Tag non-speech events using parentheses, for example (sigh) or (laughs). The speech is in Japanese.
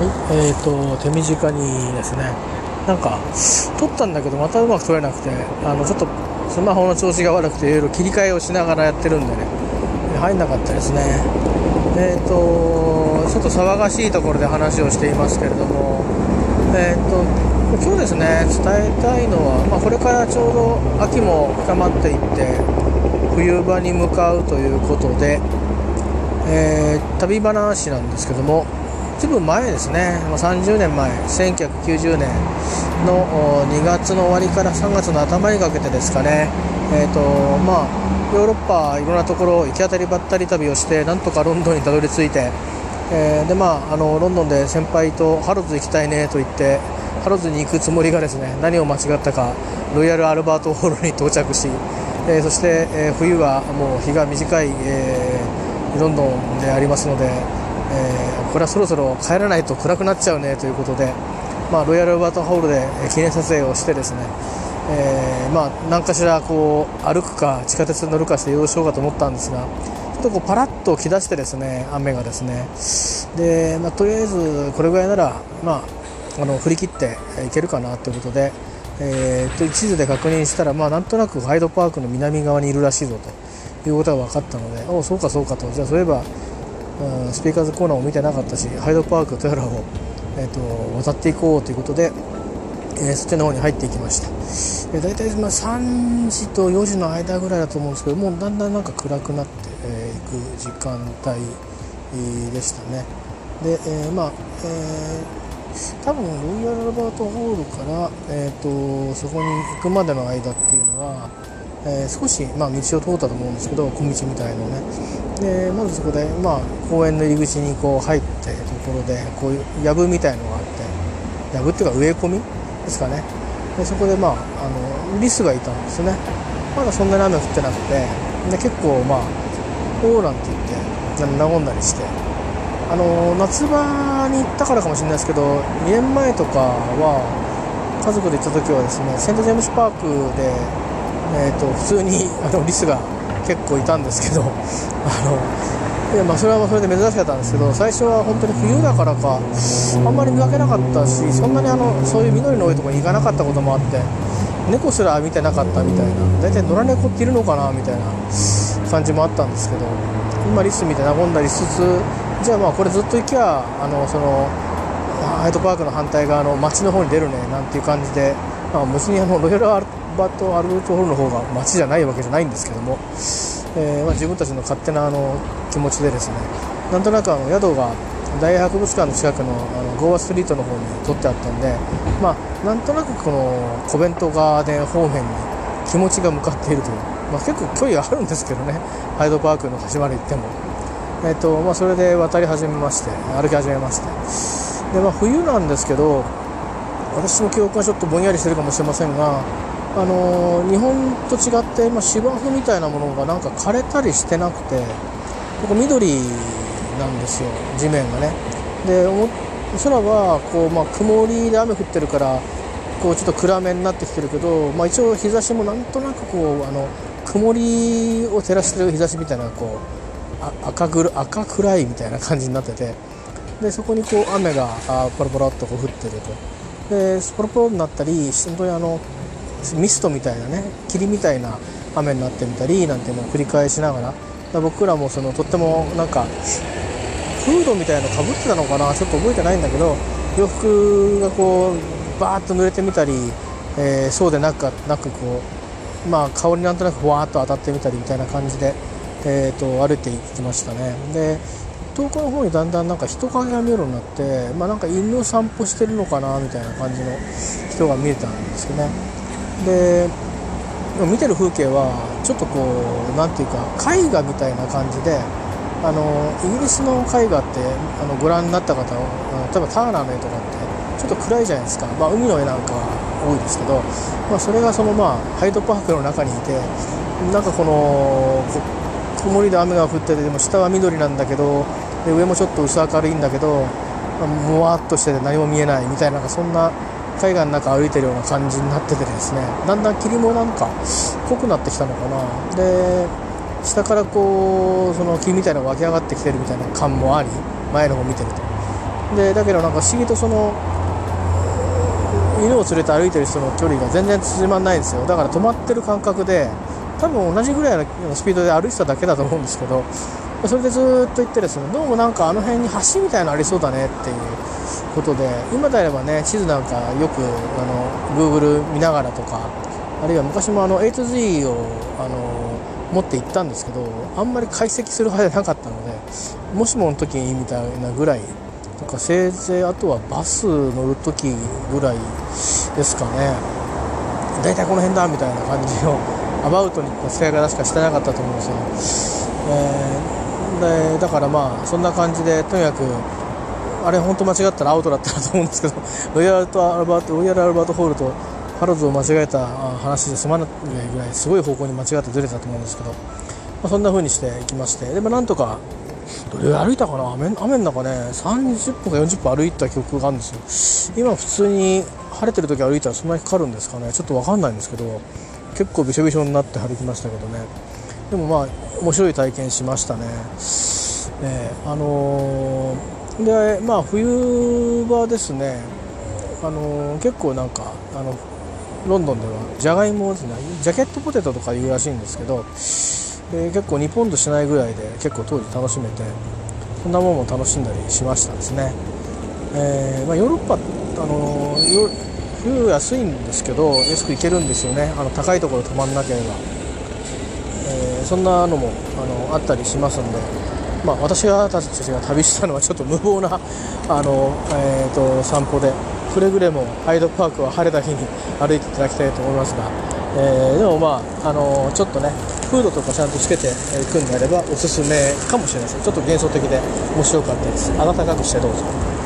はい、えーと、手短にですね、なんか、撮ったんだけど、またうまく撮れなくて、あの、ちょっと、スマホの調子が悪くて、いろいろ切り替えをしながらやってるんでね、入んなかったですね。えーと、ちょっと騒がしいところで話をしていますけれども、えーと、今日ですね、伝えたいのは、まあ、これからちょうど秋も深まっていって、冬場に向かうということで、え、旅話なんですけども、ずいぶん前ですね、もう30年前、1990年の2月の終わりから3月の頭にかけてですかね、えーとまあ、ヨーロッパ、いろんなところ、行き当たりばったり旅をして、なんとかロンドンにたどり着いて、えー、でまあ、あのロンドンで先輩とハロッズ行きたいねと言って、ハロッズに行くつもりがですね何を間違ったか、ロイヤル・アルバートホールに到着し、えー、そして、えー、冬はもう日が短い、えロンドンでありますので、えー、これはそろそろ帰らないと暗くなっちゃうねということで、まあ、ロイヤル・バートホールで記念撮影をしてですね、えー、まあ、何かしらこう歩くか地下鉄に乗るかして移動しようかと思ったんですがちょっとこうパラッと来だしてですね雨がですね。で、まあ、とりあえずこれぐらいなら、まあ、あの振り切っていけるかなということで、えー、と地図で確認したら、まあ、なんとなくハイドパークの南側にいるらしいぞということが分かったのでおそうかそうかと。じゃあそういえばスピーカーズコーナーも見てなかったしハイドパークトヤラを、えーと、渡っていこうということで、えー、そっちの方に入っていきました、えー、大体まあ3時と4時の間ぐらいだと思うんですけどもうだんだんなんか暗くなってい、く時間帯でしたね。で、えー、まあ、えー、多分ロイヤル・ロバートホールから、えーとそこに行くまでの間っていうのはえー、少し、まあ、道を通ったと思うんですけど小道みたいのね。でまずそこで、まあ、公園の入り口にこう入ってところでこういう藪みたいのがあって藪っていうか植え込み？ですかね。でそこで、まあ、あのリスがいたんですよね。まだそんなに雨降ってなくて。で結構まあオーランって言って和んだりして。あの夏場に行ったからかもしれないですけど2年前とかは家族で行った時はですねセント・ジェームス・パークでえーと、普通にあのリスが結構いたんですけどあのいやまあそれはそれで珍しかったんですけど最初は本当に冬だからかあんまり見かけなかったしそんなにあのそういう緑の多いとこに行かなかったこともあって猫すら見てなかったみたいな大体野良猫っているのかなみたいな感じもあったんですけど今リス見て和んだりしつつじゃあまあこれずっと行きゃあのそのハイトパークの反対側の街の方に出るねなんていう感じで、まあ、別にあのロイヤルアルバとアルートホールの方が街じゃないわけじゃないんですけども、えー、まあ、自分たちの勝手なあの気持ちでですねなんとなくあの宿が大博物館の近くのあのゴーアストリートの方に取ってあったんで、まあ、なんとなくこのコベントガーデン方面に気持ちが向かっているという、まあ、結構距離があるんですけどねハイドパークの端まで行っても、えーとまあ、それで渡り始めまして歩き始めまして。で、まあ、冬なんですけど私の記憶がちょっとぼんやりしてるかもしれませんがあの日本と違って、まあ、芝生みたいなものがなんか枯れたりしてなくてここ緑なんですよ地面がね。で空はこう、まあ、曇りで雨降ってるからこうちょっと暗めになってきてるけど、まあ、一応日差しもなんとなくこうあの曇りを照らしてる日差しみたいなこう赤ぐ赤暗いみたいな感じになってて。でそこにこう雨があポロポロっとこう降ってると。でスポロポロになったり本当にあのミストみたいなね霧みたいな雨になってみたりなんていうのを繰り返しながら僕らもそのとってもなんかフードみたいなのかぶってたのかなちょっと覚えてないんだけど洋服がこうバーッと濡れてみたり、えー、そうでなくなくこうまあ香りなんとなくふわっと当たってみたりみたいな感じで、えーと、歩いていきましたね。で遠くの方にだんだんなんか人影が見えるようになってまあなんか犬を散歩してるのかなみたいな感じの人が見えたんですよね。で見てる風景はちょっとこう何て言うか絵画みたいな感じであのイギリスの絵画ってあのご覧になった方例えばターナーの絵とかってちょっと暗いじゃないですか、まあ、海の絵なんかは多いですけど、まあ、それがその、まあ、ハイドパークの中にいてなんかこの曇りで雨が降っててでも下は緑なんだけどで上もちょっと薄明るいんだけどもわっとしてて何も見えないみたいなそんな海岸の中歩いてるような感じになっててですね。だんだん霧もなんか濃くなってきたのかな。で下からこうその霧みたいなのが湧き上がってきてるみたいな感もあり前の方見てると。でだけどなんか不思議とその犬を連れて歩いてる人の距離が全然縮まんないんですよ。だから止まってる感覚で多分同じぐらいのスピードで歩いてただけだと思うんですけどそれでずっと行ってですね。どうもなんかあの辺に橋みたいなのありそうだねっていうことで今であればね地図なんかよくあの Google 見ながらとかあるいは昔もあの A2Z をあの持って行ったんですけどあんまり解析する派じゃなかったのでもしもの時にみたいなぐらいとかせいぜいあとはバス乗る時ぐらいですかね。大体この辺だみたいな感じのアバウトに使い方しかしてなかったと思うんですよ、えー、でだからまあそんな感じでとにかくあれ本当間違ったらアウトだったなと思うんですけどロイヤルとアルバートロイヤルアルバートホールとハロズを間違えた話で済まないぐらいすごい方向に間違ってずれたと思うんですけど、まあ、そんな風にしていきましてでもなんとかどれ歩いたかな？雨雨の中ね30分か40分歩いた記憶があるんですよ。今普通に晴れてる時歩いたらそんなにかかるんですかね？ちょっと分かんないんですけど結構びしょびしょになって歩きましたけどね。でもまあ面白い体験しましたね。えー、あのー、でまあ冬場ですね。あのー、結構なんかあのロンドンではじゃがいもですね。ジャケットポテトとかいうらしいんですけどで結構2ポンドしないぐらいで結構当時楽しめてそんなものも楽しんだりしましたですね、えー、まあ、ヨーロッパ、あの冬安いんですけど安く行けるんですよね。あの高いところ泊まんなければ、えー、そんなのもあのあったりしますんでまあ、私がたちが旅したのはちょっと無謀な (laughs) あの、えーと散歩でくれぐれもハイドパークは晴れた日に (laughs) 歩いていただきたいと思いますが、えー、でもまあ、あの、ちょっとねフードとかちゃんとつけていくんであればおすすめかもしれませんちょっと幻想的で面白かったです。暖かくしてどうぞ。